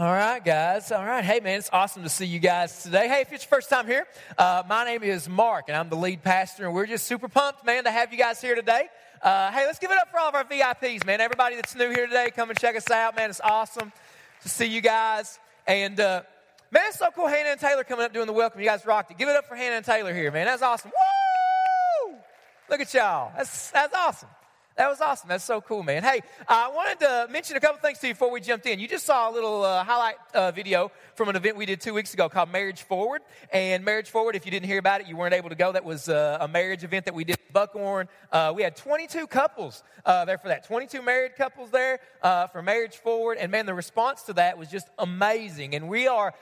All right, guys. All right. Hey, man, it's awesome to see you guys today. Hey, if it's your first time here, uh, my name is Mark, and I'm the lead pastor, and we're just super pumped, man, to have you guys here today. Uh, hey, let's give it up for all of our VIPs, man. Everybody that's new here today, come and check us out, man. It's awesome to see you guys. And, uh, man, it's so cool. Hannah and Taylor coming up doing the welcome. You guys rocked it. Give it up for Hannah and Taylor here, man. That's awesome. Woo! Look at y'all. That's, that's awesome. That was awesome. That's so cool, man. Hey, I wanted to mention a couple things to you before we jumped in. You just saw a little uh, highlight uh, video from an event we did two weeks ago called Marriage Forward. And Marriage Forward, if you didn't hear about it, you weren't able to go. That was uh, a marriage event that we did in Buckhorn. Uh, we had 22 couples uh, there for that. 22 married couples there uh, for Marriage Forward. And man, the response to that was just amazing. And we are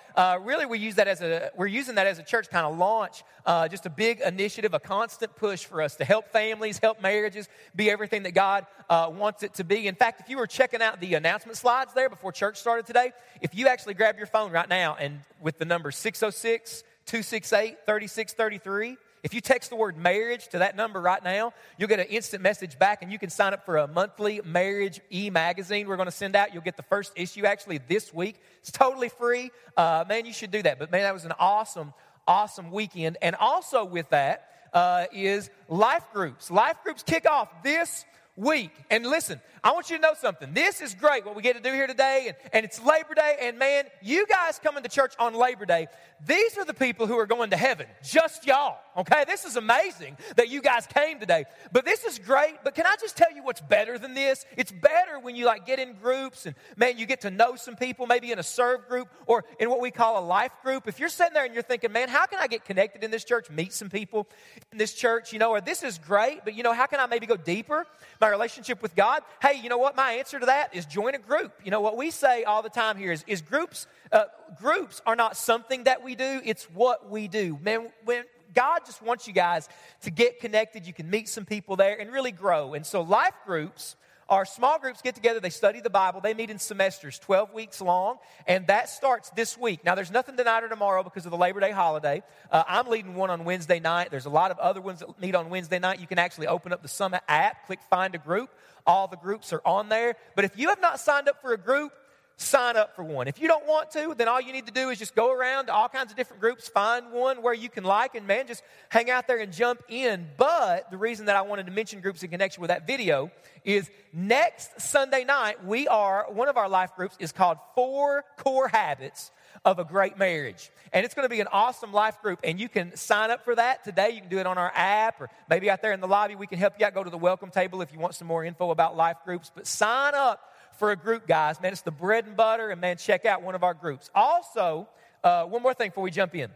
really we use that as a we're using that as a church kind of launch just a big initiative, a constant push for us to help families, help marriages, be everything that God uh, wants it to be. In fact, if you were checking out the announcement slides there before church started today, if you actually grab your phone right now and with the number 606 268 3633, if you text the word marriage to that number right now, you'll get an instant message back and you can sign up for a monthly marriage e magazine we're going to send out. You'll get the first issue actually this week. It's totally free. Uh, man, you should do that. But man, that was an awesome, awesome weekend. And also with that uh, is life groups. Life groups kick off this week. And listen, I want you to know something. This is great what we get to do here today, and, and it's Labor Day. And man, you guys coming to church on Labor Day, these are the people who are going to heaven. Just y'all, okay? This is amazing that you guys came today. But this is great. But can I just tell you what's better than this? It's better when you like get in groups and man, you get to know some people, maybe in a serve group or in what we call a life group. If you're sitting there and you're thinking, man, how can I get connected in this church, meet some people in this church, you know, or this is great, but you know, how can I maybe go deeper? My relationship with God? Hey, you know what? My answer to that is join a group. You know, what we say all the time here is, is groups, uh, groups are not something that we do, it's what we do. Man, when, God just wants you guys to get connected. You can meet some people there and really grow. And so, life groups our small groups get together, they study the Bible, they meet in semesters, 12 weeks long, and that starts this week. Now, there's nothing tonight or tomorrow because of the Labor Day holiday. Uh, I'm leading one on Wednesday night. There's a lot of other ones that meet on Wednesday night. You can actually open up the Summit app, click Find a Group. All the groups are on there. But if you have not signed up for a group, sign up for one. If you don't want to, then all you need to do is just go around to all kinds of different groups, find one where you can like, and man, just hang out there and jump in. But the reason that I wanted to mention groups in connection with that video is next Sunday night, we are, one of our life groups is called Four Core Habits of a Great Marriage. And it's going to be an awesome life group. And you can sign up for that today. You can do it on our app or maybe out there in the lobby. We can help you out. Go to the welcome table if you want some more info about life groups. But sign up for a group, guys. Man, it's the bread and butter, and man, check out one of our groups. Also, uh, one more thing before we jump in.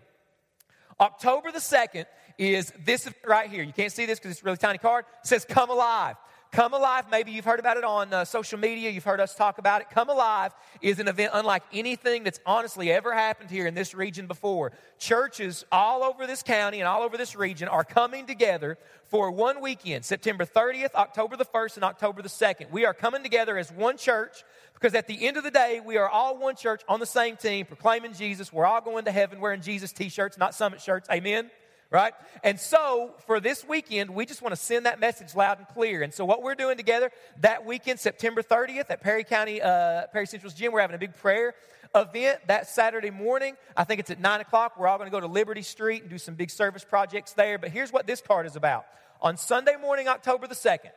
October the 2nd is this right here. You can't see this because it's a really tiny card. It says Come Alive. Come Alive, maybe you've heard about it on uh, social media, you've heard us talk about it. Come Alive is an event unlike anything that's honestly ever happened here in this region before. Churches all over this county and all over this region are coming together for one weekend, September 30th, October the 1st, and October the 2nd. We are coming together as one church because at the end of the day, we are all one church on the same team, proclaiming Jesus. We're all going to heaven wearing Jesus t shirts, not summit shirts. Amen right? And so for this weekend, we just want to send that message loud and clear. And so what we're doing together that weekend, September 30th at Perry County, uh, Perry Central's gym, we're having a big prayer event that Saturday morning. I think it's at 9 o'clock. We're all going to go to Liberty Street and do some big service projects there. But here's what this card is about. On Sunday morning, October the 2nd,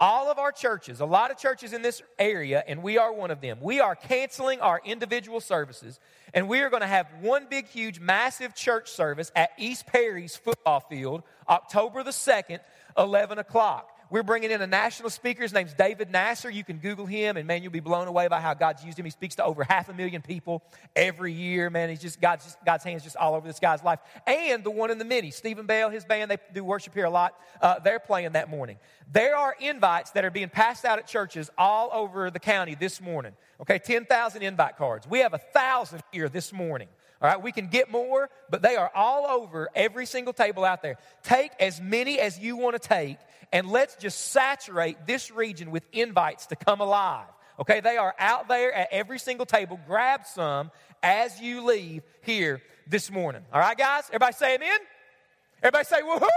all of our churches, a lot of churches in this area, and we are one of them, we are canceling our individual services, and we are going to have one big, huge, massive church service at East Perry's football field, October the 2nd, 11 o'clock. We're bringing in a national speaker. His name's David Nasser. You can Google him, and man, you'll be blown away by how God's used him. He speaks to over half a million people every year. Man, he's just God's, just, God's hands just all over this guy's life. And the one in the mini, Stephen Bell, his band, they do worship here a lot. Uh, they're playing that morning. There are invites that are being passed out at churches all over the county this morning. Okay, 10,000 invite cards. We have a thousand here this morning. All right, we can get more, but they are all over every single table out there. Take as many as you want to take, and let's just saturate this region with invites to come alive. Okay, they are out there at every single table. Grab some as you leave here this morning. All right, guys? Everybody say amen? Everybody say woohoo!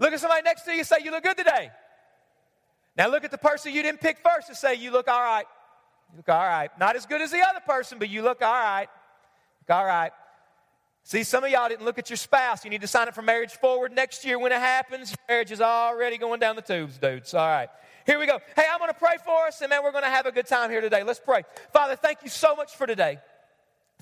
Look at somebody next to you and say, You look good today. Now look at the person you didn't pick first and say, You look all right. You look all right. Not as good as the other person, but you look all right. All right. See, some of y'all didn't look at your spouse. You need to sign up for marriage forward next year when it happens. Marriage is already going down the tubes, dudes. All right. Here we go. Hey, I'm going to pray for us, and man, we're going to have a good time here today. Let's pray. Father, thank you so much for today.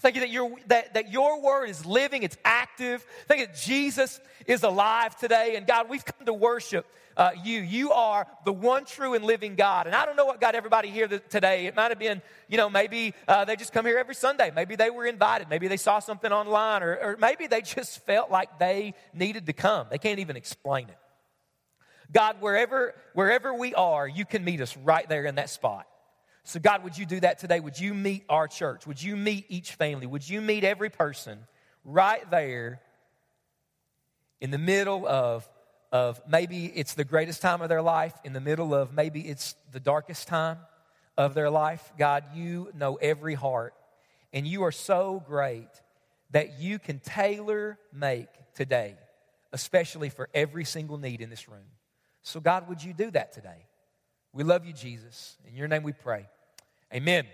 Thank you that your, that, that your word is living, it's active. Thank you that Jesus is alive today. And God, we've come to worship uh, you. You are the one true and living God. And I don't know what got everybody here today. It might have been, you know, maybe uh, they just come here every Sunday. Maybe they were invited. Maybe they saw something online. Or, or maybe they just felt like they needed to come. They can't even explain it. God, wherever, wherever we are, you can meet us right there in that spot. So, God, would you do that today? Would you meet our church? Would you meet each family? Would you meet every person right there in the middle of, of maybe it's the greatest time of their life, in the middle of maybe it's the darkest time of their life? God, you know every heart, and you are so great that you can tailor make today, especially for every single need in this room. So, God, would you do that today? We love you, Jesus. In your name we pray. Amen.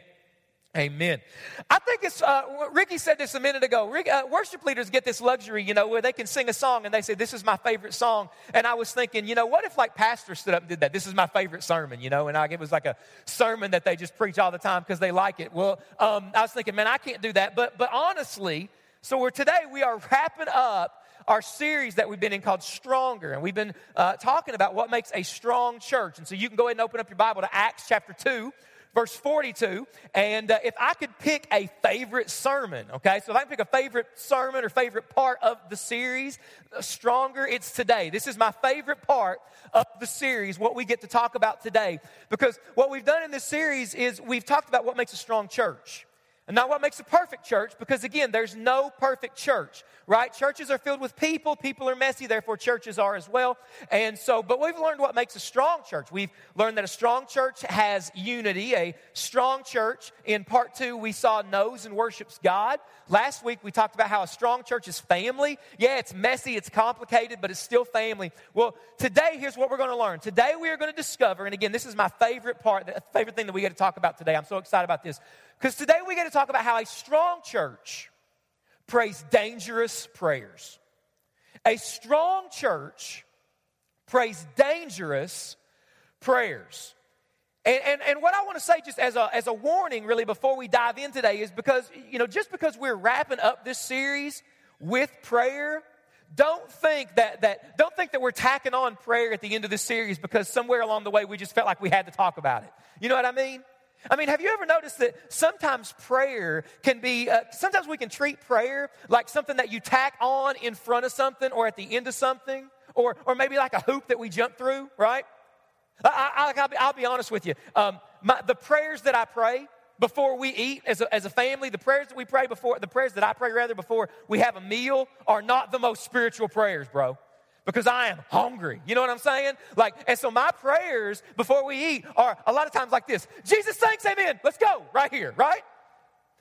Amen. I think it's, uh, Ricky said this a minute ago. Rick, uh, worship leaders get this luxury, you know, where they can sing a song and they say, This is my favorite song. And I was thinking, you know, what if like pastors stood up and did that? This is my favorite sermon, you know, and I, it was like a sermon that they just preach all the time because they like it. Well, um, I was thinking, man, I can't do that. But, but honestly, so we're today, we are wrapping up our series that we've been in called Stronger. And we've been uh, talking about what makes a strong church. And so you can go ahead and open up your Bible to Acts chapter 2 verse 42. And uh, if I could pick a favorite sermon, okay, so if I can pick a favorite sermon or favorite part of the series, uh, Stronger, it's today. This is my favorite part of the series, what we get to talk about today. Because what we've done in this series is we've talked about what makes a strong church. Not what makes a perfect church, because again, there's no perfect church, right? Churches are filled with people. People are messy, therefore, churches are as well. And so, but we've learned what makes a strong church. We've learned that a strong church has unity. A strong church, in part two, we saw knows and worships God. Last week, we talked about how a strong church is family. Yeah, it's messy, it's complicated, but it's still family. Well, today, here's what we're going to learn. Today, we are going to discover, and again, this is my favorite part, the favorite thing that we get to talk about today. I'm so excited about this. Because today we get to talk about how a strong church prays dangerous prayers. A strong church prays dangerous prayers. And, and, and what I want to say, just as a, as a warning, really, before we dive in today, is because, you know, just because we're wrapping up this series with prayer, don't think that, that don't think that we're tacking on prayer at the end of this series because somewhere along the way we just felt like we had to talk about it. You know what I mean? I mean, have you ever noticed that sometimes prayer can be, uh, sometimes we can treat prayer like something that you tack on in front of something or at the end of something, or, or maybe like a hoop that we jump through, right? I, will be, I'll be honest with you. Um, my, the prayers that I pray before we eat as a, as a family, the prayers that we pray before, the prayers that I pray rather before we have a meal are not the most spiritual prayers, bro because I am hungry. You know what I'm saying? Like, and so my prayers before we eat are a lot of times like this Jesus, thanks, amen. Let's go right here, right?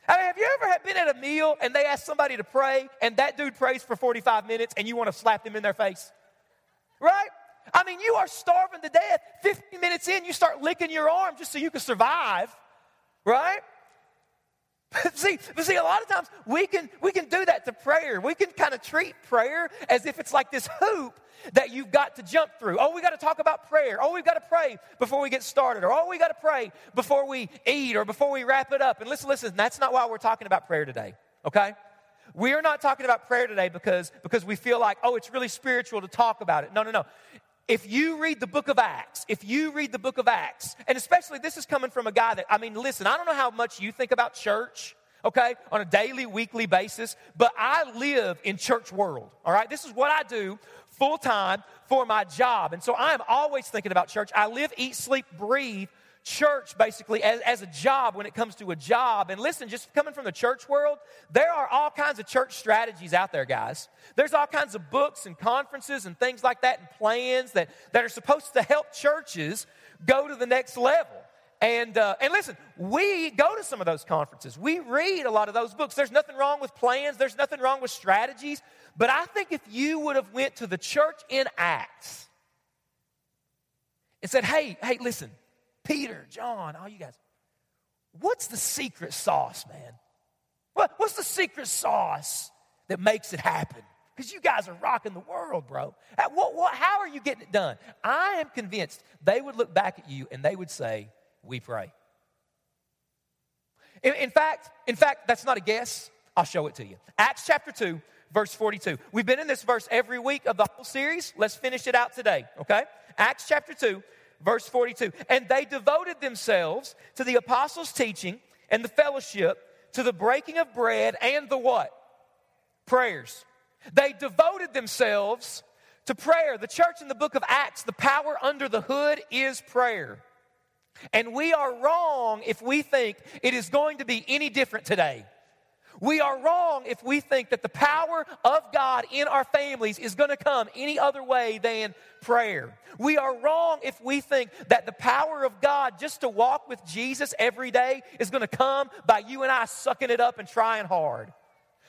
I mean, have you ever been at a meal and they ask somebody to pray and that dude prays for 45 minutes and you want to slap them in their face? Right? I mean, you are starving to death. 15 minutes in, you start licking your arm just so you can survive, right? see, but see, a lot of times we can we can do that to prayer. We can kind of treat prayer as if it's like this hoop that you've got to jump through. Oh, we got to talk about prayer. Oh, we've got to pray before we get started. Or oh, we got to pray before we eat or before we wrap it up. And listen, listen, that's not why we're talking about prayer today. Okay? We are not talking about prayer today because, because we feel like, oh, it's really spiritual to talk about it. No, no, no if you read the book of Acts, if you read the book of Acts, and especially this is coming from a guy that, I mean, listen, I don't know how much you think about church, okay, on a daily, weekly basis, but I live in church world, all right? This is what I do full time for my job. And so I am always thinking about church. I live, eat, sleep, breathe church basically as, as a job when it comes to a job. And listen, just coming from the church world, there are all kinds of church strategies out there, guys. There's all kinds of books and conferences and things like that and plans that, that are supposed to help churches go to the next level. And, uh, and listen, we go to some of those conferences. We read a lot of those books. There's nothing wrong with plans. There's nothing wrong with strategies. But I think if you would have went to the church in Acts and said, hey, hey, listen, Peter, John, all you guys. what's the secret sauce, man? What, what's the secret sauce that makes it happen? Because you guys are rocking the world, bro. What, what, how are you getting it done? I am convinced they would look back at you and they would say, We pray. In, in fact, in fact, that's not a guess. I'll show it to you. Acts chapter 2, verse 42. We've been in this verse every week of the whole series. Let's finish it out today, okay? Acts chapter 2, verse 42. And they devoted themselves to the apostles' teaching and the fellowship, to the breaking of bread and the what? Prayers. They devoted themselves to prayer. The church in the book of Acts, the power under the hood is prayer. And we are wrong if we think it is going to be any different today. We are wrong if we think that the power of God in our families is going to come any other way than prayer. We are wrong if we think that the power of God just to walk with Jesus every day is going to come by you and I sucking it up and trying hard.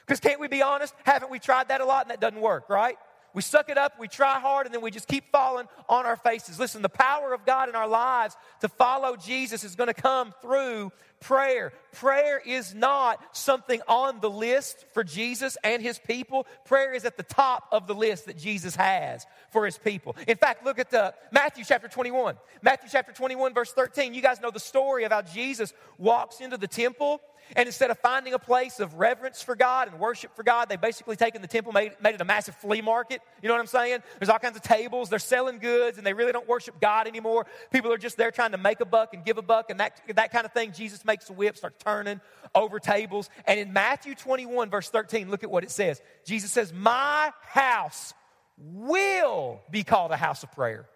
Because can't we be honest? Haven't we tried that a lot and that doesn't work, right? We suck it up, we try hard, and then we just keep falling on our faces. Listen, the power of God in our lives to follow Jesus is going to come through prayer. Prayer is not something on the list for Jesus and his people. Prayer is at the top of the list that Jesus has for his people. In fact, look at the Matthew chapter 21. Matthew chapter 21 verse 13. You guys know the story of how Jesus walks into the temple and instead of finding a place of reverence for God and worship for God, they basically taken the temple, made, made it a massive flea market. You know what I'm saying? There's all kinds of tables, they're selling goods, and they really don't worship God anymore. People are just there trying to make a buck and give a buck and that, that kind of thing. Jesus makes the whip, start turning over tables. And in Matthew 21, verse 13, look at what it says. Jesus says, My house will be called a house of prayer.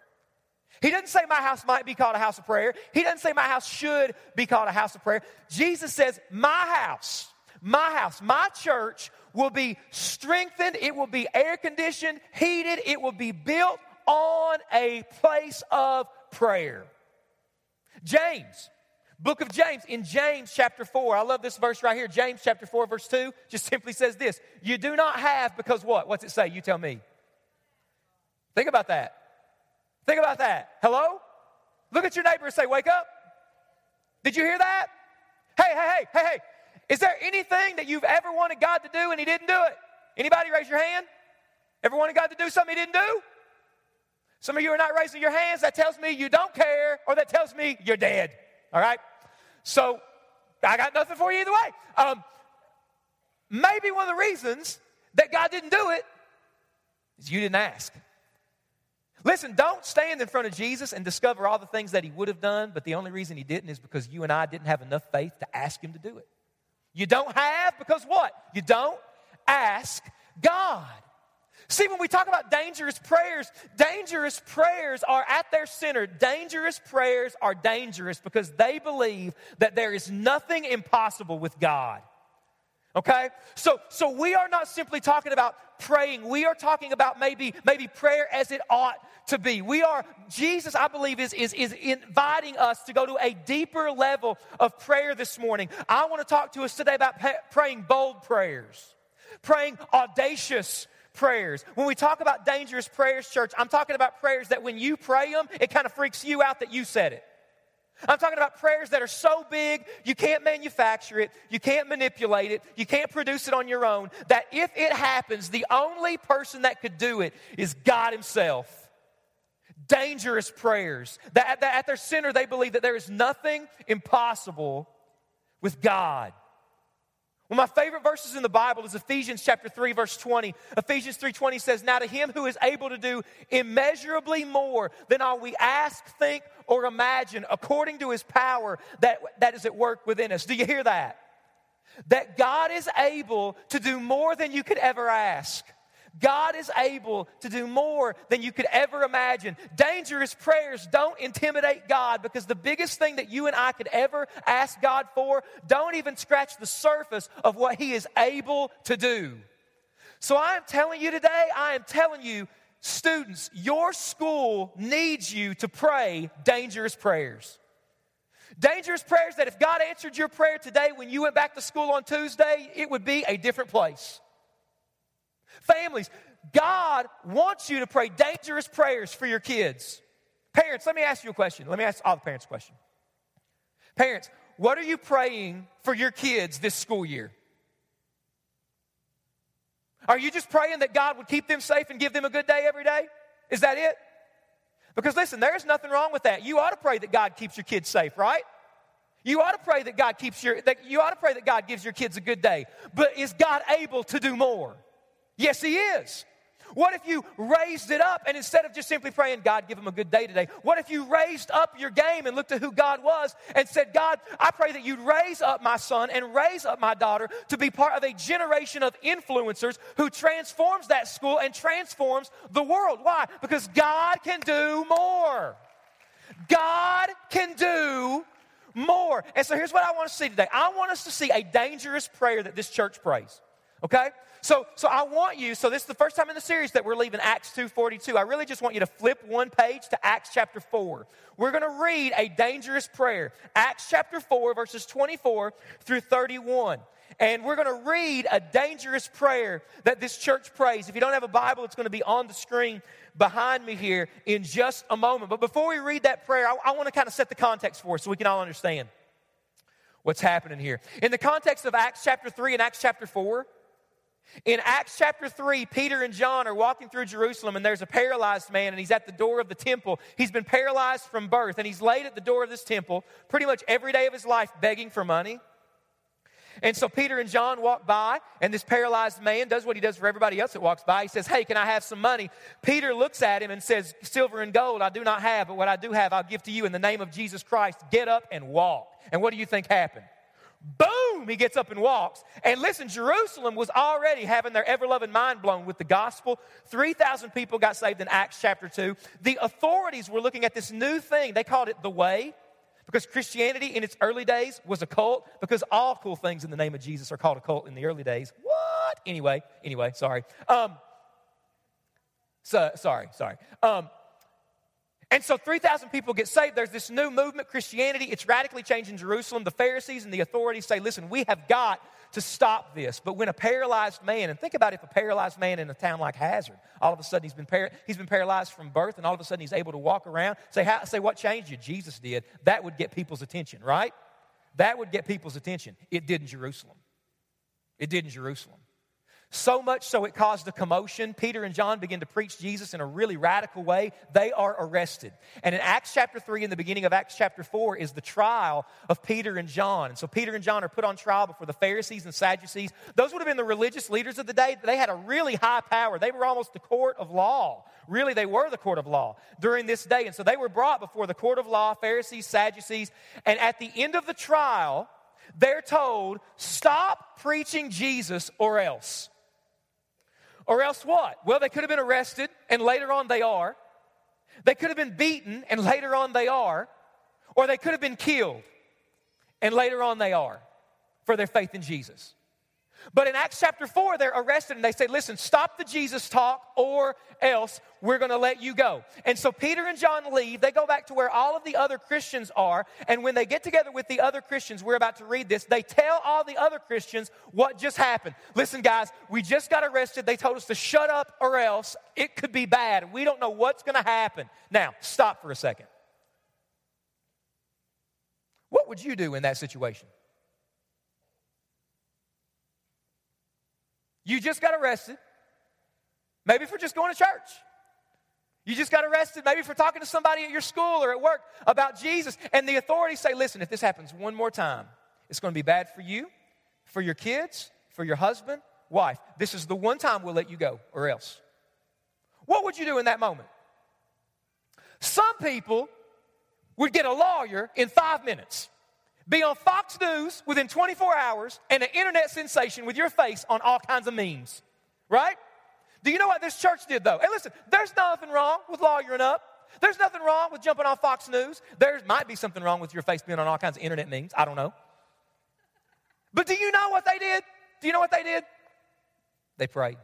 He doesn't say my house might be called a house of prayer. He doesn't say my house should be called a house of prayer. Jesus says, My house, my house, my church will be strengthened. It will be air conditioned, heated. It will be built on a place of prayer. James, book of James, in James chapter 4, I love this verse right here. James chapter 4, verse 2 just simply says this You do not have because what? What's it say? You tell me. Think about that. Think about that. Hello? Look at your neighbor and say, Wake up. Did you hear that? Hey, hey, hey, hey, hey. Is there anything that you've ever wanted God to do and He didn't do it? Anybody raise your hand? Ever wanted God to do something He didn't do? Some of you are not raising your hands. That tells me you don't care, or that tells me you're dead. All right? So I got nothing for you either way. Um, maybe one of the reasons that God didn't do it is you didn't ask. Listen, don't stand in front of Jesus and discover all the things that he would have done, but the only reason he didn't is because you and I didn't have enough faith to ask him to do it. You don't have because what? You don't ask God. See, when we talk about dangerous prayers, dangerous prayers are at their center. Dangerous prayers are dangerous because they believe that there is nothing impossible with God. Okay? So so we are not simply talking about praying. We are talking about maybe maybe prayer as it ought to be. We are Jesus I believe is is is inviting us to go to a deeper level of prayer this morning. I want to talk to us today about praying bold prayers. Praying audacious prayers. When we talk about dangerous prayers, church, I'm talking about prayers that when you pray them, it kind of freaks you out that you said it. I'm talking about prayers that are so big you can't manufacture it, you can't manipulate it, you can't produce it on your own, that if it happens, the only person that could do it is God Himself. Dangerous prayers. That, at their center, they believe that there is nothing impossible with God. One of my favorite verses in the Bible is Ephesians chapter 3 verse 20. Ephesians 3:20 says, "Now to him who is able to do immeasurably more than all we ask, think, or imagine, according to his power that, that is at work within us." Do you hear that? That God is able to do more than you could ever ask. God is able to do more than you could ever imagine. Dangerous prayers don't intimidate God because the biggest thing that you and I could ever ask God for don't even scratch the surface of what He is able to do. So I am telling you today, I am telling you, students, your school needs you to pray dangerous prayers. Dangerous prayers that if God answered your prayer today when you went back to school on Tuesday, it would be a different place. Families, God wants you to pray dangerous prayers for your kids. Parents, let me ask you a question. Let me ask all the parents a question. Parents, what are you praying for your kids this school year? Are you just praying that God would keep them safe and give them a good day every day? Is that it? Because listen, there's nothing wrong with that. You ought to pray that God keeps your kids safe, right? You ought to pray that God keeps your that you ought to pray that God gives your kids a good day. But is God able to do more? Yes, he is. What if you raised it up and instead of just simply praying, God, give him a good day today, what if you raised up your game and looked at who God was and said, God, I pray that you'd raise up my son and raise up my daughter to be part of a generation of influencers who transforms that school and transforms the world. Why? Because God can do more. God can do more. And so here's what I want to see today I want us to see a dangerous prayer that this church prays. Okay? So, so I want you, so this is the first time in the series that we're leaving Acts 2.42. I really just want you to flip one page to Acts chapter 4. We're going to read a dangerous prayer. Acts chapter 4, verses 24 through 31. And we're going to read a dangerous prayer that this church prays. If you don't have a Bible, it's going to be on the screen behind me here in just a moment. But before we read that prayer, I, I want to kind of set the context for us so we can all understand what's happening here. In the context of Acts chapter 3 and Acts chapter 4, in Acts chapter 3, Peter and John are walking through Jerusalem, and there's a paralyzed man, and he's at the door of the temple. He's been paralyzed from birth, and he's laid at the door of this temple pretty much every day of his life begging for money. And so Peter and John walk by, and this paralyzed man does what he does for everybody else that walks by. He says, Hey, can I have some money? Peter looks at him and says, Silver and gold I do not have, but what I do have I'll give to you in the name of Jesus Christ. Get up and walk. And what do you think happened? Boom, he gets up and walks. And listen, Jerusalem was already having their ever loving mind blown with the gospel. 3,000 people got saved in Acts chapter 2. The authorities were looking at this new thing. They called it the way because Christianity in its early days was a cult because all cool things in the name of Jesus are called a cult in the early days. What? Anyway, anyway, sorry. Um, so, sorry, sorry. Um, and so 3,000 people get saved. There's this new movement, Christianity. It's radically changing Jerusalem. The Pharisees and the authorities say, listen, we have got to stop this. But when a paralyzed man, and think about if a paralyzed man in a town like Hazard, all of a sudden he's been, par- he's been paralyzed from birth, and all of a sudden he's able to walk around, say, how, say, what changed you? Jesus did. That would get people's attention, right? That would get people's attention. It did in Jerusalem. It did in Jerusalem. So much so it caused a commotion. Peter and John begin to preach Jesus in a really radical way. They are arrested. And in Acts chapter 3, in the beginning of Acts chapter 4, is the trial of Peter and John. And so Peter and John are put on trial before the Pharisees and Sadducees. Those would have been the religious leaders of the day. They had a really high power. They were almost the court of law. Really, they were the court of law during this day. And so they were brought before the court of law, Pharisees, Sadducees. And at the end of the trial, they're told, stop preaching Jesus or else. Or else what? Well, they could have been arrested, and later on they are. They could have been beaten, and later on they are. Or they could have been killed, and later on they are for their faith in Jesus. But in Acts chapter 4, they're arrested and they say, Listen, stop the Jesus talk or else we're going to let you go. And so Peter and John leave. They go back to where all of the other Christians are. And when they get together with the other Christians, we're about to read this, they tell all the other Christians what just happened. Listen, guys, we just got arrested. They told us to shut up or else it could be bad. We don't know what's going to happen. Now, stop for a second. What would you do in that situation? You just got arrested, maybe for just going to church. You just got arrested, maybe for talking to somebody at your school or at work about Jesus. And the authorities say, listen, if this happens one more time, it's going to be bad for you, for your kids, for your husband, wife. This is the one time we'll let you go, or else. What would you do in that moment? Some people would get a lawyer in five minutes be on Fox News within 24 hours and an internet sensation with your face on all kinds of memes, right? Do you know what this church did though? Hey, listen, there's nothing wrong with lawyering up. There's nothing wrong with jumping on Fox News. There might be something wrong with your face being on all kinds of internet memes. I don't know. But do you know what they did? Do you know what they did? They prayed.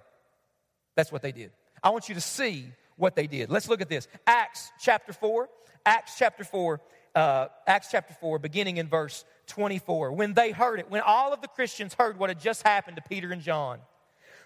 That's what they did. I want you to see what they did. Let's look at this. Acts chapter 4. Acts chapter 4 uh, Acts chapter 4, beginning in verse 24. When they heard it, when all of the Christians heard what had just happened to Peter and John,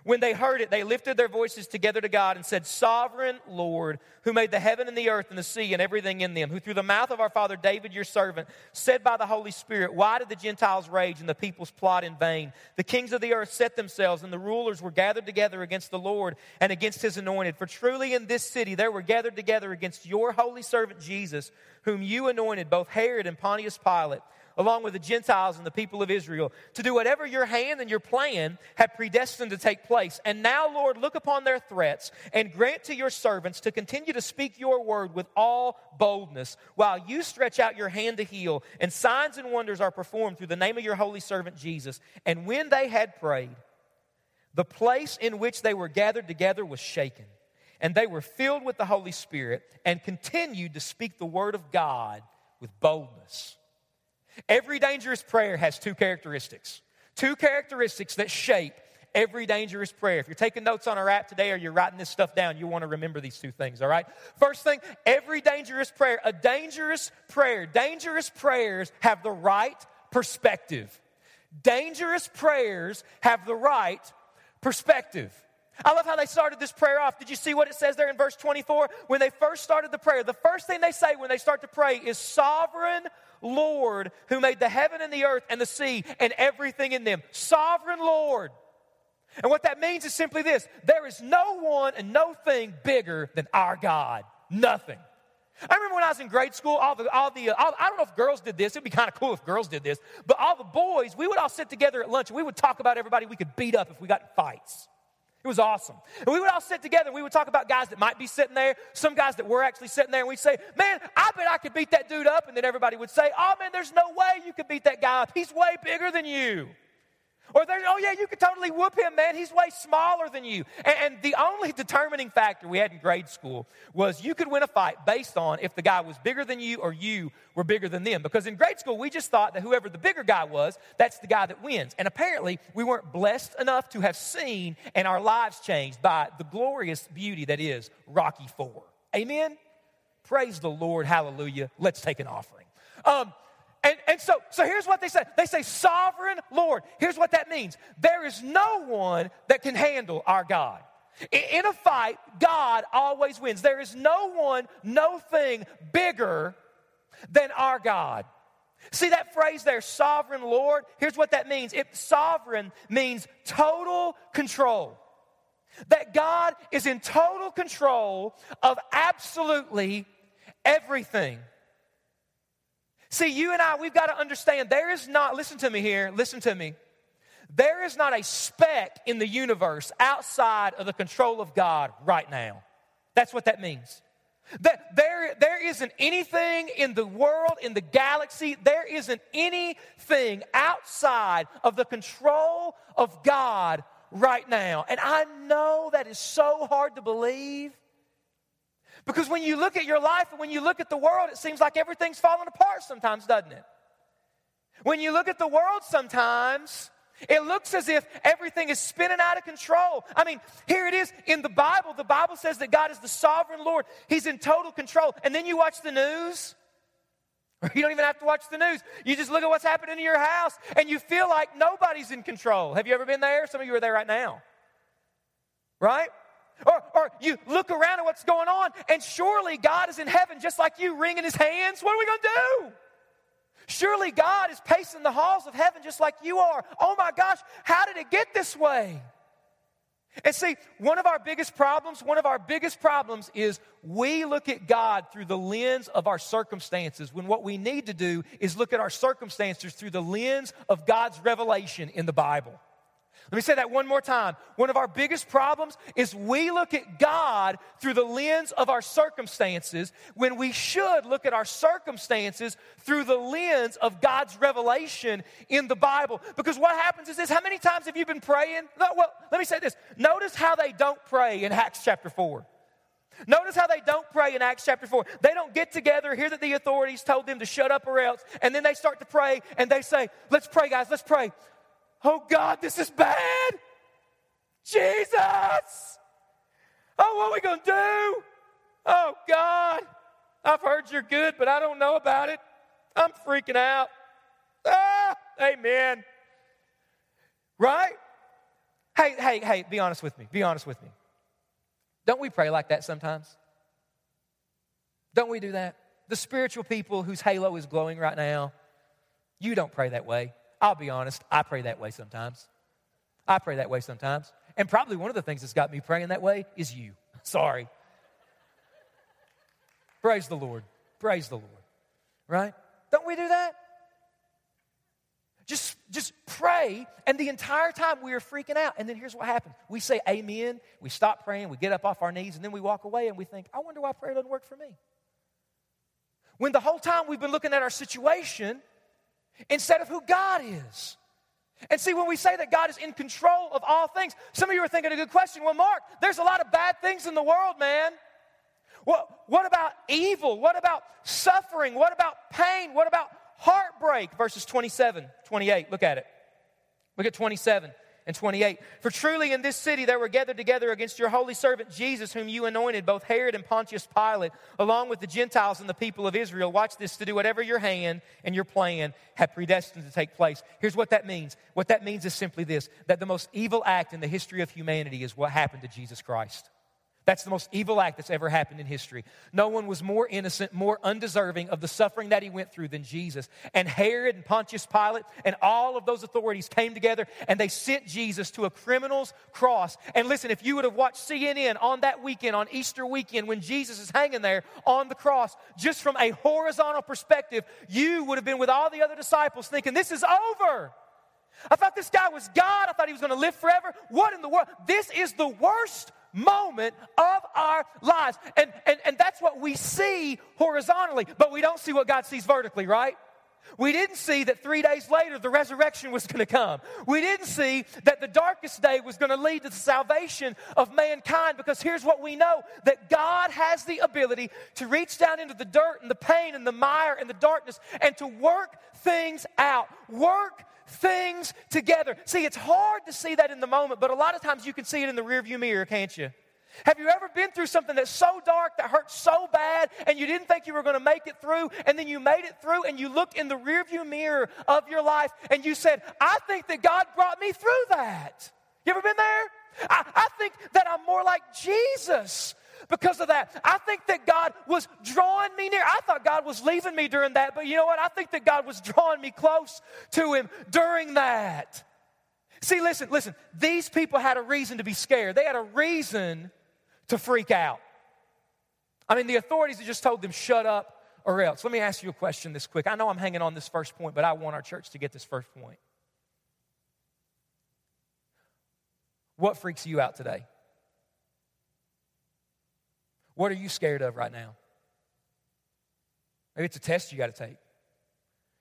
When they heard it, they lifted their voices together to God and said, Sovereign Lord, who made the heaven and the earth and the sea and everything in them, who through the mouth of our father David, your servant, said by the Holy Spirit, Why did the Gentiles rage and the peoples plot in vain? The kings of the earth set themselves, and the rulers were gathered together against the Lord and against his anointed. For truly in this city there were gathered together against your holy servant Jesus, whom you anointed, both Herod and Pontius Pilate along with the Gentiles and the people of Israel, to do whatever your hand and your plan had predestined to take place. And now, Lord, look upon their threats and grant to your servants to continue to speak your word with all boldness, while you stretch out your hand to heal, and signs and wonders are performed through the name of your holy servant Jesus. And when they had prayed, the place in which they were gathered together was shaken, and they were filled with the Holy Spirit and continued to speak the word of God with boldness. Every dangerous prayer has two characteristics. Two characteristics that shape every dangerous prayer. If you're taking notes on our app today or you're writing this stuff down, you want to remember these two things, all right? First thing, every dangerous prayer, a dangerous prayer, dangerous prayers have the right perspective. Dangerous prayers have the right perspective. I love how they started this prayer off. Did you see what it says there in verse 24? When they first started the prayer, the first thing they say when they start to pray is Sovereign Lord, who made the heaven and the earth and the sea and everything in them. Sovereign Lord. And what that means is simply this there is no one and no thing bigger than our God. Nothing. I remember when I was in grade school, all the, all the, all, I don't know if girls did this. It'd be kind of cool if girls did this. But all the boys, we would all sit together at lunch and we would talk about everybody we could beat up if we got in fights. It was awesome. And we would all sit together and we would talk about guys that might be sitting there, some guys that were actually sitting there, and we'd say, Man, I bet I could beat that dude up. And then everybody would say, Oh, man, there's no way you could beat that guy up. He's way bigger than you. Or there's, oh yeah, you could totally whoop him, man. He's way smaller than you. And, and, the only determining factor we had in grade school was you could win a fight based on if the guy was bigger than you or you were bigger than them. Because in grade school, we just thought that whoever the bigger guy was, that's the guy that wins. And apparently, we weren't blessed enough to have seen and our lives changed by the glorious beauty that is Rocky Four. Amen? Praise the Lord. Hallelujah. Let's take an offering. Um, and, and so, so here's what they say they say, Sovereign Lord. Here's what that means there is no one that can handle our God. In a fight, God always wins. There is no one, no thing bigger than our God. See that phrase there, sovereign Lord? Here's what that means. It, sovereign means total control. That God is in total control of absolutely everything. See, you and I, we've got to understand there is not, listen to me here, listen to me. There is not a speck in the universe outside of the control of God right now. That's what that means. That there, there isn't anything in the world, in the galaxy, there isn't anything outside of the control of God right now. And I know that is so hard to believe. Because when you look at your life and when you look at the world, it seems like everything's falling apart sometimes, doesn't it? When you look at the world sometimes, it looks as if everything is spinning out of control. I mean, here it is in the Bible. The Bible says that God is the sovereign Lord, He's in total control. And then you watch the news, or you don't even have to watch the news. You just look at what's happening in your house, and you feel like nobody's in control. Have you ever been there? Some of you are there right now. Right? Or, or you look around at what's going on, and surely God is in heaven just like you, wringing his hands. What are we going to do? Surely God is pacing the halls of heaven just like you are. Oh my gosh, how did it get this way? And see, one of our biggest problems, one of our biggest problems is we look at God through the lens of our circumstances when what we need to do is look at our circumstances through the lens of God's revelation in the Bible. Let me say that one more time. One of our biggest problems is we look at God through the lens of our circumstances when we should look at our circumstances through the lens of God's revelation in the Bible. Because what happens is this how many times have you been praying? No, well, let me say this. Notice how they don't pray in Acts chapter 4. Notice how they don't pray in Acts chapter 4. They don't get together, hear that the authorities told them to shut up or else, and then they start to pray and they say, Let's pray, guys, let's pray. Oh God, this is bad. Jesus. Oh, what are we going to do? Oh God, I've heard you're good, but I don't know about it. I'm freaking out. Ah, amen. Right? Hey, Hey, hey, hey, be honest with me. Be honest with me. Don't we pray like that sometimes? Don't we do that? The spiritual people whose halo is glowing right now, you don't pray that way. I'll be honest, I pray that way sometimes. I pray that way sometimes. And probably one of the things that's got me praying that way is you. Sorry. Praise the Lord. Praise the Lord. Right? Don't we do that? Just, just pray, and the entire time we are freaking out. And then here's what happens we say amen, we stop praying, we get up off our knees, and then we walk away and we think, I wonder why prayer doesn't work for me. When the whole time we've been looking at our situation instead of who God is. And see, when we say that God is in control of all things, some of you are thinking a good question. Well, Mark, there's a lot of bad things in the world, man. What, what about evil? What about suffering? What about pain? What about heartbreak? Verses 27, 28. Look at it. Look at 27 and 28. For truly in this city there were gathered together against your holy servant Jesus, whom you anointed, both Herod and Pontius Pilate, along with the Gentiles and the people of Israel. Watch this to do whatever your hand and your plan have predestined to take place. Here's what that means. What that means is simply this that the most evil act in the history of humanity is what happened to Jesus Christ. That's the most evil act that's ever happened in history. No one was more innocent, more undeserving of the suffering that he went through than Jesus. And Herod and Pontius Pilate and all of those authorities came together and they sent Jesus to a criminal's cross. And listen, if you would have watched CNN on that weekend, on Easter weekend, when Jesus is hanging there on the cross, just from a horizontal perspective, you would have been with all the other disciples thinking, This is over. I thought this guy was God. I thought he was going to live forever. What in the world? This is the worst moment of our lives. And, and, and that's what we see horizontally, but we don't see what God sees vertically, right? We didn't see that three days later the resurrection was going to come. We didn't see that the darkest day was going to lead to the salvation of mankind because here's what we know that God has the ability to reach down into the dirt and the pain and the mire and the darkness and to work things out. Work things together. See, it's hard to see that in the moment, but a lot of times you can see it in the rearview mirror, can't you? Have you ever been through something that's so dark that hurt so bad and you didn't think you were going to make it through and then you made it through and you looked in the rearview mirror of your life and you said, I think that God brought me through that. You ever been there? I, I think that I'm more like Jesus because of that. I think that God was drawing me near. I thought God was leaving me during that, but you know what? I think that God was drawing me close to Him during that. See, listen, listen. These people had a reason to be scared, they had a reason to freak out. I mean, the authorities had just told them, shut up or else. Let me ask you a question this quick. I know I'm hanging on this first point, but I want our church to get this first point. What freaks you out today? What are you scared of right now? Maybe it's a test you got to take.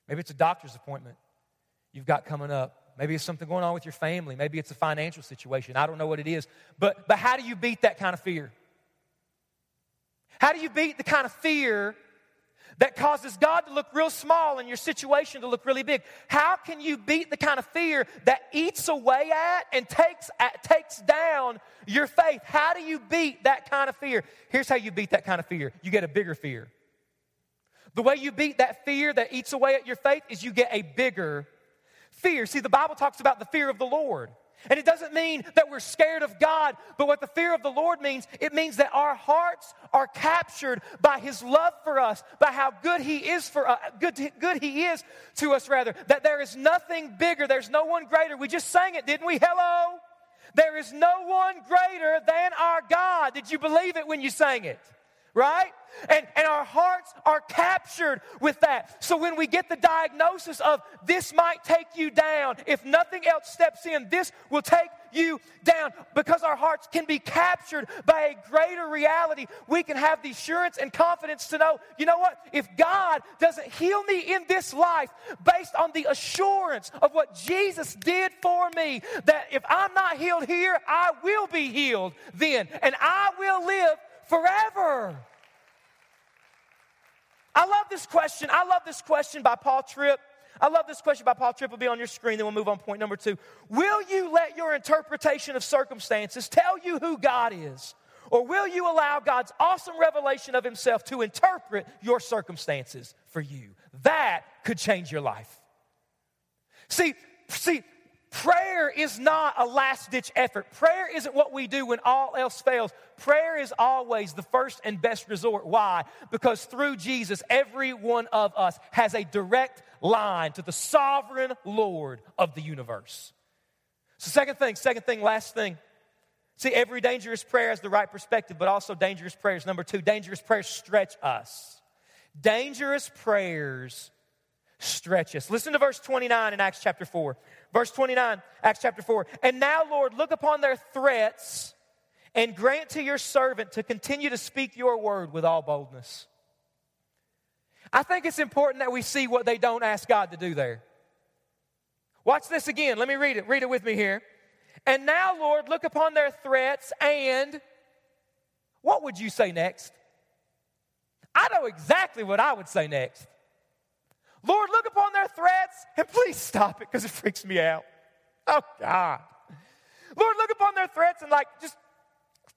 Maybe it's a doctor's appointment you've got coming up. Maybe it's something going on with your family. Maybe it's a financial situation. I don't know what it is. But, but how do you beat that kind of fear? How do you beat the kind of fear that causes God to look real small and your situation to look really big? How can you beat the kind of fear that eats away at and takes, at, takes down your faith? How do you beat that kind of fear? Here's how you beat that kind of fear you get a bigger fear. The way you beat that fear that eats away at your faith is you get a bigger fear. See, the Bible talks about the fear of the Lord. And it doesn't mean that we're scared of God, but what the fear of the Lord means, it means that our hearts are captured by His love for us, by how good He is for us, uh, good, good He is to us, rather. That there is nothing bigger, there's no one greater. We just sang it, didn't we? Hello? There is no one greater than our God. Did you believe it when you sang it? Right? And, and our hearts are captured with that. So when we get the diagnosis of this might take you down, if nothing else steps in, this will take you down. Because our hearts can be captured by a greater reality, we can have the assurance and confidence to know, you know what? If God doesn't heal me in this life based on the assurance of what Jesus did for me, that if I'm not healed here, I will be healed then, and I will live forever. I love this question. I love this question by Paul Tripp. I love this question by Paul Tripp. Will be on your screen. Then we'll move on point number two. Will you let your interpretation of circumstances tell you who God is? Or will you allow God's awesome revelation of Himself to interpret your circumstances for you? That could change your life. See, see, Prayer is not a last ditch effort. Prayer isn't what we do when all else fails. Prayer is always the first and best resort. Why? Because through Jesus, every one of us has a direct line to the sovereign Lord of the universe. So, second thing, second thing, last thing. See, every dangerous prayer has the right perspective, but also dangerous prayers. Number two, dangerous prayers stretch us. Dangerous prayers stretch us. Listen to verse 29 in Acts chapter 4. Verse 29, Acts chapter 4. And now, Lord, look upon their threats and grant to your servant to continue to speak your word with all boldness. I think it's important that we see what they don't ask God to do there. Watch this again. Let me read it. Read it with me here. And now, Lord, look upon their threats and what would you say next? I know exactly what I would say next. Lord, look upon their threats and please stop it because it freaks me out. Oh, God. Lord, look upon their threats and like just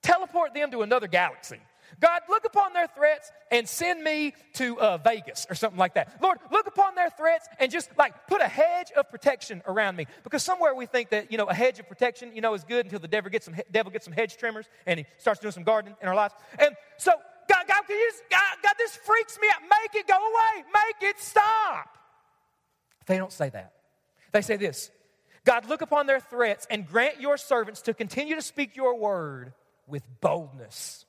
teleport them to another galaxy. God, look upon their threats and send me to uh, Vegas or something like that. Lord, look upon their threats and just like put a hedge of protection around me. Because somewhere we think that, you know, a hedge of protection, you know, is good until the devil gets some, devil gets some hedge trimmers and he starts doing some gardening in our lives. And so God, God, can you God, God, this freaks me out. Make it go away. Make it stop. They don't say that. They say this God, look upon their threats and grant your servants to continue to speak your word with boldness.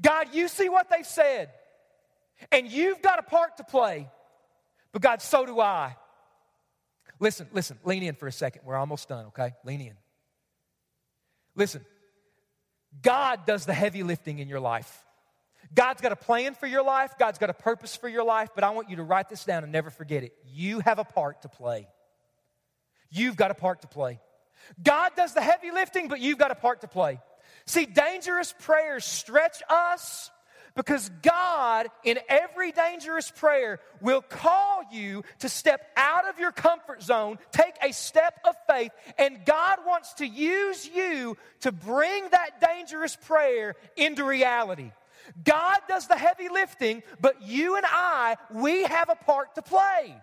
God, you see what they've said, and you've got a part to play, but God, so do I. Listen, listen, lean in for a second. We're almost done, okay? Lean in. Listen, God does the heavy lifting in your life. God's got a plan for your life, God's got a purpose for your life, but I want you to write this down and never forget it. You have a part to play. You've got a part to play. God does the heavy lifting, but you've got a part to play. See, dangerous prayers stretch us because God, in every dangerous prayer, will call you to step out of your comfort zone, take a step of faith, and God wants to use you to bring that dangerous prayer into reality. God does the heavy lifting, but you and I, we have a part to play.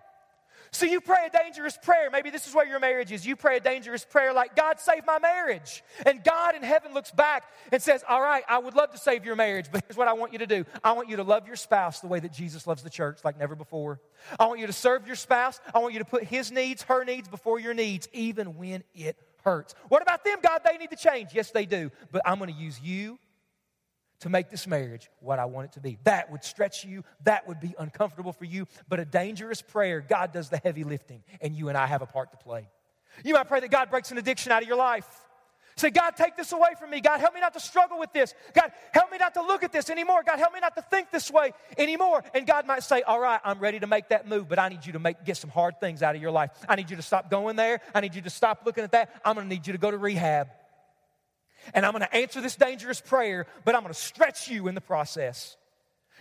So you pray a dangerous prayer. Maybe this is where your marriage is. You pray a dangerous prayer like, God, save my marriage. And God in heaven looks back and says, All right, I would love to save your marriage, but here's what I want you to do. I want you to love your spouse the way that Jesus loves the church like never before. I want you to serve your spouse. I want you to put his needs, her needs before your needs, even when it hurts. What about them, God? They need to change. Yes, they do. But I'm going to use you to make this marriage what I want it to be. That would stretch you, that would be uncomfortable for you, but a dangerous prayer, God does the heavy lifting, and you and I have a part to play. You might pray that God breaks an addiction out of your life. Say, God, take this away from me. God, help me not to struggle with this. God, help me not to look at this anymore. God, help me not to think this way anymore. And God might say, All right, I'm ready to make that move, but I need you to make, get some hard things out of your life. I need you to stop going there. I need you to stop looking at that. I'm going to need you to go to rehab and I'm going to answer this dangerous prayer, but I'm going to stretch you in the process.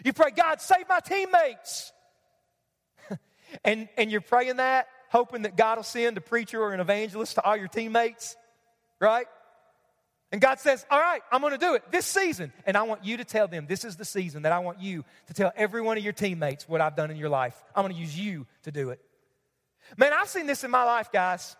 You pray, God, save my teammates. and, and you're praying that, hoping that God will send a preacher or an evangelist to all your teammates, right? And God says, All right, I'm going to do it this season. And I want you to tell them this is the season that I want you to tell every one of your teammates what I've done in your life. I'm going to use you to do it. Man, I've seen this in my life, guys.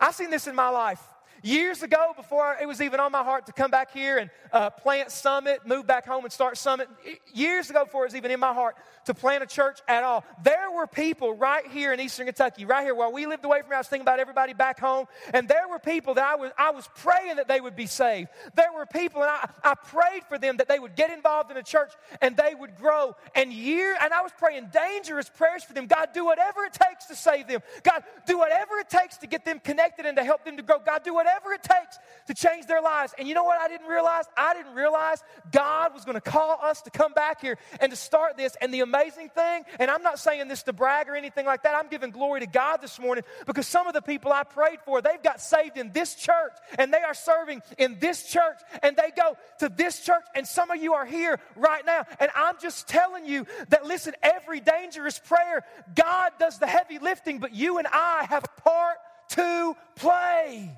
I've seen this in my life. Years ago, before it was even on my heart to come back here and uh, plant Summit, move back home and start Summit, years ago, before it was even in my heart to plant a church at all, there were people right here in Eastern Kentucky, right here, while we lived away from here. I was thinking about everybody back home, and there were people that I was, I was praying that they would be saved. There were people, and I, I prayed for them that they would get involved in a church and they would grow. And year, and I was praying dangerous prayers for them. God, do whatever it takes to save them. God, do whatever it takes to get them connected and to help them to grow. God, do whatever whatever it takes to change their lives. And you know what I didn't realize? I didn't realize God was going to call us to come back here and to start this. And the amazing thing, and I'm not saying this to brag or anything like that, I'm giving glory to God this morning because some of the people I prayed for, they've got saved in this church and they are serving in this church and they go to this church. And some of you are here right now. And I'm just telling you that, listen, every dangerous prayer, God does the heavy lifting, but you and I have a part to play.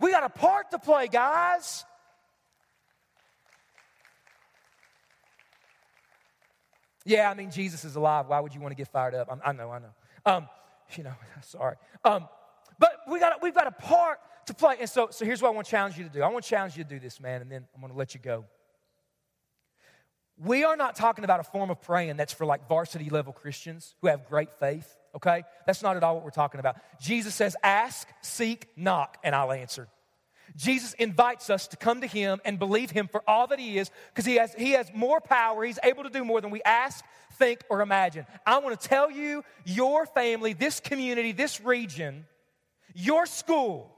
We got a part to play, guys. Yeah, I mean, Jesus is alive. Why would you want to get fired up? I'm, i know, I know. Um, you know, sorry. Um, But we got, we've got a part to play. And so, so here's what I want to challenge you to do I want to challenge you to do this, man, and then I'm going to let you go. We are not talking about a form of praying that's for like varsity level Christians who have great faith, okay? That's not at all what we're talking about. Jesus says, Ask, seek, knock, and I'll answer. Jesus invites us to come to him and believe him for all that he is because he has, he has more power. He's able to do more than we ask, think, or imagine. I want to tell you, your family, this community, this region, your school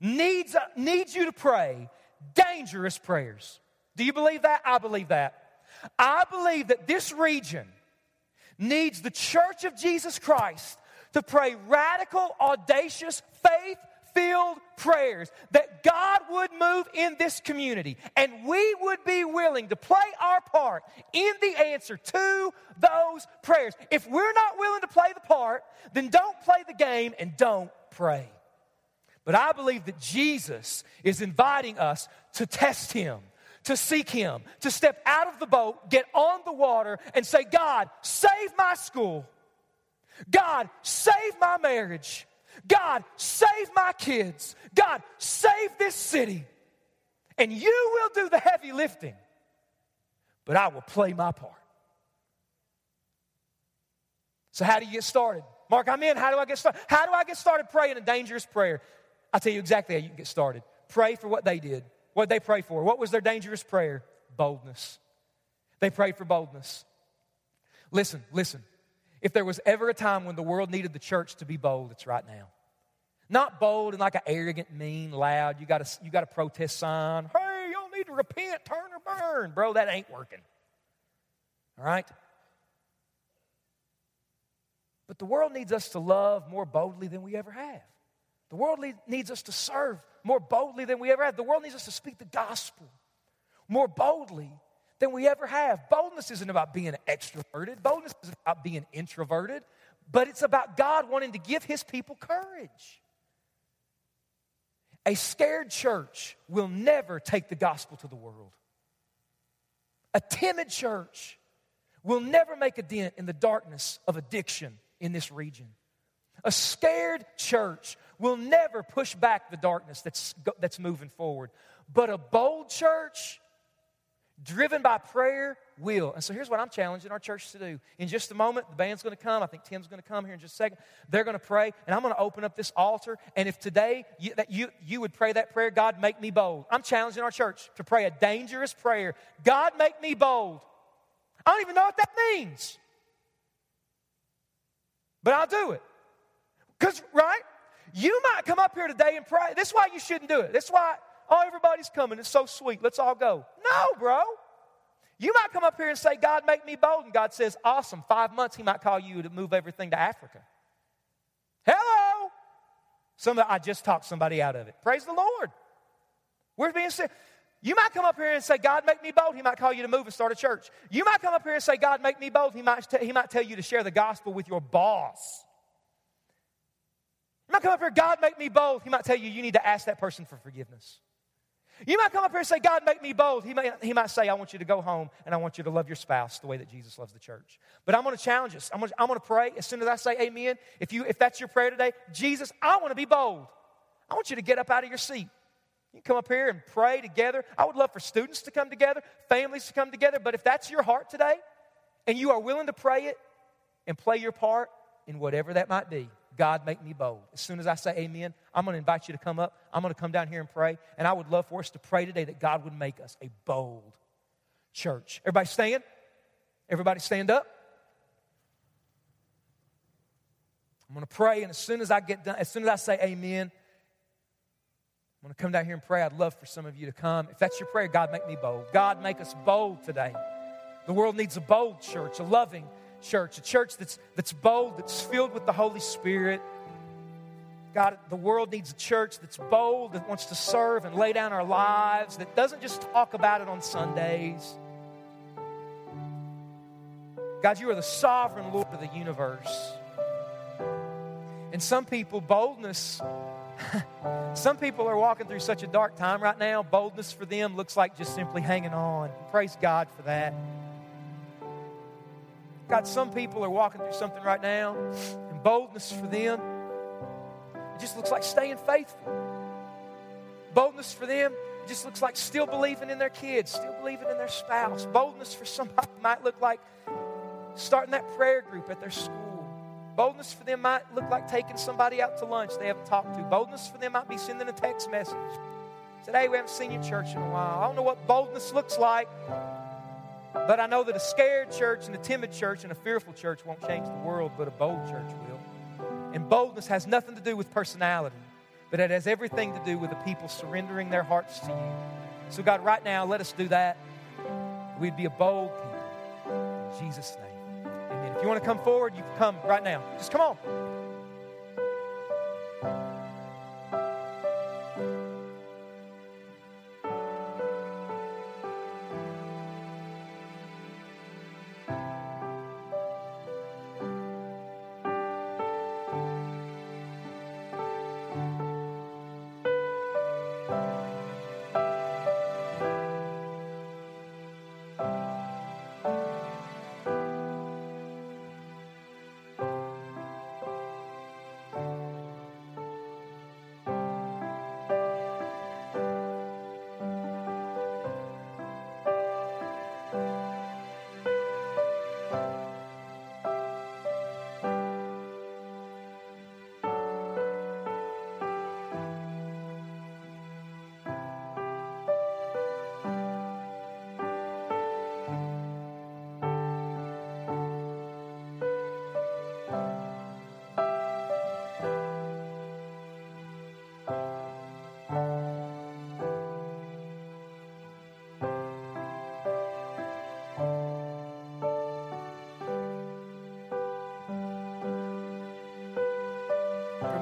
needs, uh, needs you to pray dangerous prayers. Do you believe that? I believe that. I believe that this region needs the church of Jesus Christ to pray radical, audacious, faith filled prayers that God would move in this community and we would be willing to play our part in the answer to those prayers. If we're not willing to play the part, then don't play the game and don't pray. But I believe that Jesus is inviting us to test Him to seek Him, to step out of the boat, get on the water, and say, God, save my school. God, save my marriage. God, save my kids. God, save this city. And you will do the heavy lifting, but I will play my part. So, how do you get started? Mark, I'm in. How do I get started? How do I get started praying a dangerous prayer? I'll tell you exactly how you can get started. Pray for what they did. What they pray for? What was their dangerous prayer? Boldness. They prayed for boldness. Listen, listen. If there was ever a time when the world needed the church to be bold, it's right now. Not bold and like an arrogant, mean, loud, you got a, you got a protest sign. Hey, y'all need to repent, turn or burn. Bro, that ain't working. All right? But the world needs us to love more boldly than we ever have. The world needs us to serve more boldly than we ever have. The world needs us to speak the gospel more boldly than we ever have. Boldness isn't about being extroverted, boldness isn't about being introverted, but it's about God wanting to give his people courage. A scared church will never take the gospel to the world. A timid church will never make a dent in the darkness of addiction in this region. A scared church will never push back the darkness that's, that's moving forward. But a bold church, driven by prayer, will. And so here's what I'm challenging our church to do. In just a moment, the band's going to come. I think Tim's going to come here in just a second. They're going to pray, and I'm going to open up this altar. And if today you, that you, you would pray that prayer, God, make me bold. I'm challenging our church to pray a dangerous prayer God, make me bold. I don't even know what that means, but I'll do it. Because, right? You might come up here today and pray. This is why you shouldn't do it. This is why, oh, everybody's coming. It's so sweet. Let's all go. No, bro. You might come up here and say, God, make me bold. And God says, awesome. Five months, He might call you to move everything to Africa. Hello. Somebody, I just talked somebody out of it. Praise the Lord. We're being said. You might come up here and say, God, make me bold. He might call you to move and start a church. You might come up here and say, God, make me bold. He might, t- he might tell you to share the gospel with your boss. Might come up here, God, make me bold. He might tell you, you need to ask that person for forgiveness. You might come up here and say, God, make me bold. He might, he might say, I want you to go home and I want you to love your spouse the way that Jesus loves the church. But I'm going to challenge us. I'm going to, I'm going to pray as soon as I say amen. If, you, if that's your prayer today, Jesus, I want to be bold. I want you to get up out of your seat. You come up here and pray together. I would love for students to come together, families to come together. But if that's your heart today and you are willing to pray it and play your part in whatever that might be, God, make me bold. As soon as I say amen, I'm going to invite you to come up. I'm going to come down here and pray. And I would love for us to pray today that God would make us a bold church. Everybody stand? Everybody stand up? I'm going to pray, and as soon as I get done, as soon as I say amen, I'm going to come down here and pray. I'd love for some of you to come. If that's your prayer, God, make me bold. God, make us bold today. The world needs a bold church, a loving, church, a church that's, that's bold, that's filled with the Holy Spirit. God, the world needs a church that's bold, that wants to serve and lay down our lives, that doesn't just talk about it on Sundays. God, you are the sovereign Lord of the universe. And some people, boldness, some people are walking through such a dark time right now. Boldness for them looks like just simply hanging on. Praise God for that. God, some people are walking through something right now, and boldness for them it just looks like staying faithful. Boldness for them, it just looks like still believing in their kids, still believing in their spouse. Boldness for somebody might look like starting that prayer group at their school. Boldness for them might look like taking somebody out to lunch they haven't talked to. Boldness for them might be sending a text message. Said, hey, we haven't seen you in church in a while. I don't know what boldness looks like, but I know that a scared church and a timid church and a fearful church won't change the world, but a bold church will. And boldness has nothing to do with personality, but it has everything to do with the people surrendering their hearts to you. So, God, right now, let us do that. We'd be a bold people. In Jesus' name. If you want to come forward, you can come right now. Just come on.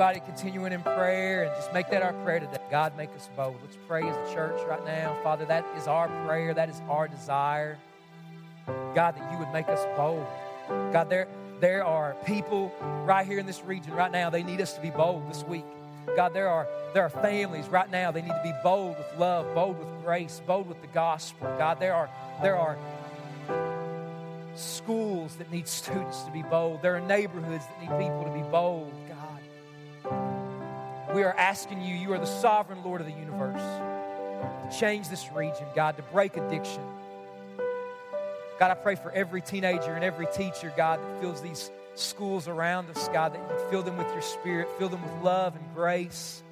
Everybody continuing in prayer and just make that our prayer today. God, make us bold. Let's pray as a church right now. Father, that is our prayer. That is our desire. God, that you would make us bold. God, there, there are people right here in this region right now, they need us to be bold this week. God, there are, there are families right now, they need to be bold with love, bold with grace, bold with the gospel. God, there are, there are schools that need students to be bold. There are neighborhoods that need people to be bold. We are asking you, you are the sovereign Lord of the universe, to change this region, God, to break addiction. God, I pray for every teenager and every teacher, God, that fills these schools around us, God, that you fill them with your spirit, fill them with love and grace.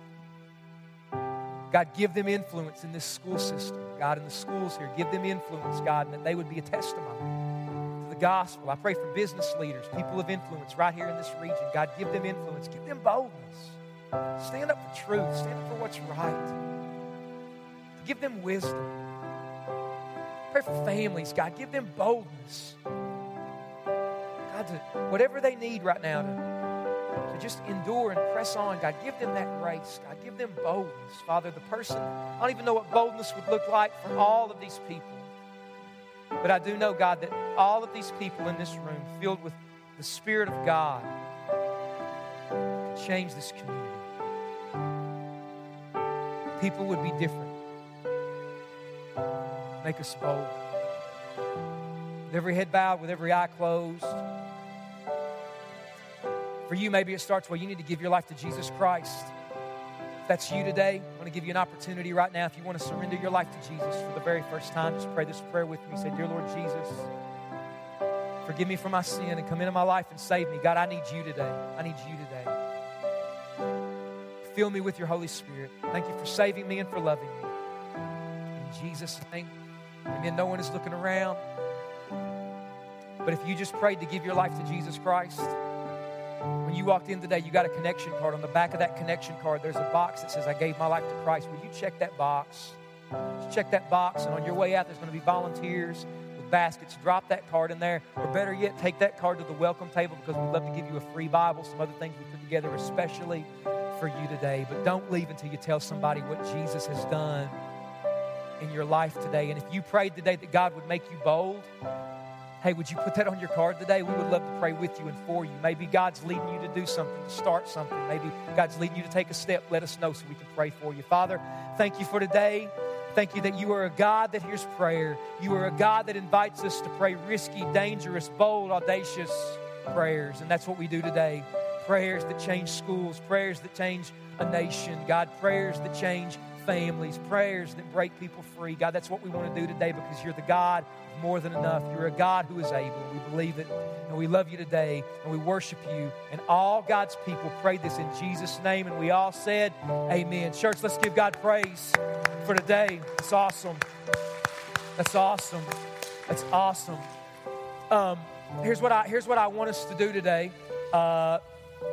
God, give them influence in this school system. God, in the schools here, give them influence, God, and that they would be a testimony to the gospel. I pray for business leaders, people of influence right here in this region. God, give them influence, give them boldness. Stand up for truth. Stand up for what's right. Give them wisdom. Pray for families, God. Give them boldness. God, to, whatever they need right now to, to just endure and press on, God, give them that grace. God, give them boldness. Father, the person, I don't even know what boldness would look like for all of these people. But I do know, God, that all of these people in this room, filled with the Spirit of God, can change this community people would be different. Make us bold. With every head bowed, with every eye closed. For you, maybe it starts well, you need to give your life to Jesus Christ. If that's you today, I want to give you an opportunity right now. If you want to surrender your life to Jesus for the very first time, just pray this prayer with me. Say, Dear Lord Jesus, forgive me for my sin and come into my life and save me. God, I need you today. I need you today. Fill me with your Holy Spirit. Thank you for saving me and for loving me. In Jesus' name, amen. No one is looking around. But if you just prayed to give your life to Jesus Christ, when you walked in today, you got a connection card. On the back of that connection card, there's a box that says, I gave my life to Christ. Will you check that box? Just check that box, and on your way out, there's going to be volunteers with baskets. Drop that card in there. Or better yet, take that card to the welcome table because we'd love to give you a free Bible, some other things we put together especially for you today, but don't leave until you tell somebody what Jesus has done in your life today. And if you prayed today that God would make you bold, hey, would you put that on your card today? We would love to pray with you and for you. Maybe God's leading you to do something, to start something. Maybe God's leading you to take a step. Let us know so we can pray for you. Father, thank you for today. Thank you that you are a God that hears prayer. You are a God that invites us to pray risky, dangerous, bold, audacious prayers. And that's what we do today prayers that change schools, prayers that change a nation, God, prayers that change families, prayers that break people free. God, that's what we want to do today because you're the God of more than enough. You're a God who is able. We believe it, and we love you today, and we worship you. And all God's people prayed this in Jesus' name, and we all said, Amen. Church, let's give God praise for today. It's awesome. That's awesome. That's awesome. Um, here's what I here's what I want us to do today. Uh,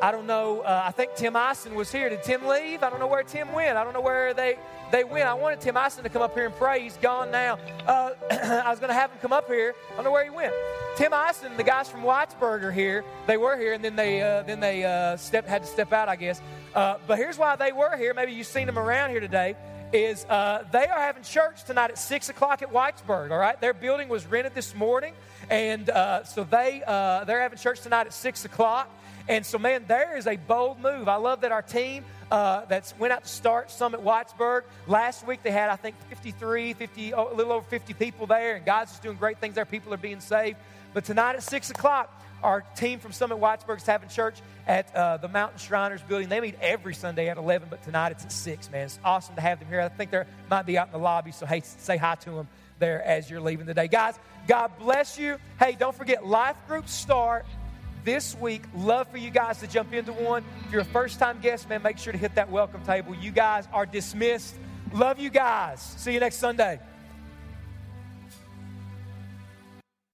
I don't know. Uh, I think Tim Ison was here. Did Tim leave? I don't know where Tim went. I don't know where they they went. I wanted Tim Ison to come up here and pray. He's gone now. Uh, I was going to have him come up here. I don't know where he went. Tim Ison, the guys from Whitesburg are here. They were here, and then they uh, then they uh, step, had to step out, I guess. Uh, but here's why they were here. Maybe you've seen them around here today. Is uh, they are having church tonight at six o'clock at Whitesburg. All right, their building was rented this morning, and so they they're having church tonight at six o'clock. And so, man, there is a bold move. I love that our team uh, that went out to start Summit Whitesburg. Last week they had, I think, 53, 50, oh, a little over 50 people there, and God's just doing great things there. People are being saved. But tonight at 6 o'clock, our team from Summit Whitesburg is having church at uh, the Mountain Shriners building. They meet every Sunday at 11, but tonight it's at 6, man. It's awesome to have them here. I think they might be out in the lobby, so hey, say hi to them there as you're leaving today. Guys, God bless you. Hey, don't forget, life groups start this week. Love for you guys to jump into one. If you're a first time guest, man, make sure to hit that welcome table. You guys are dismissed. Love you guys. See you next Sunday.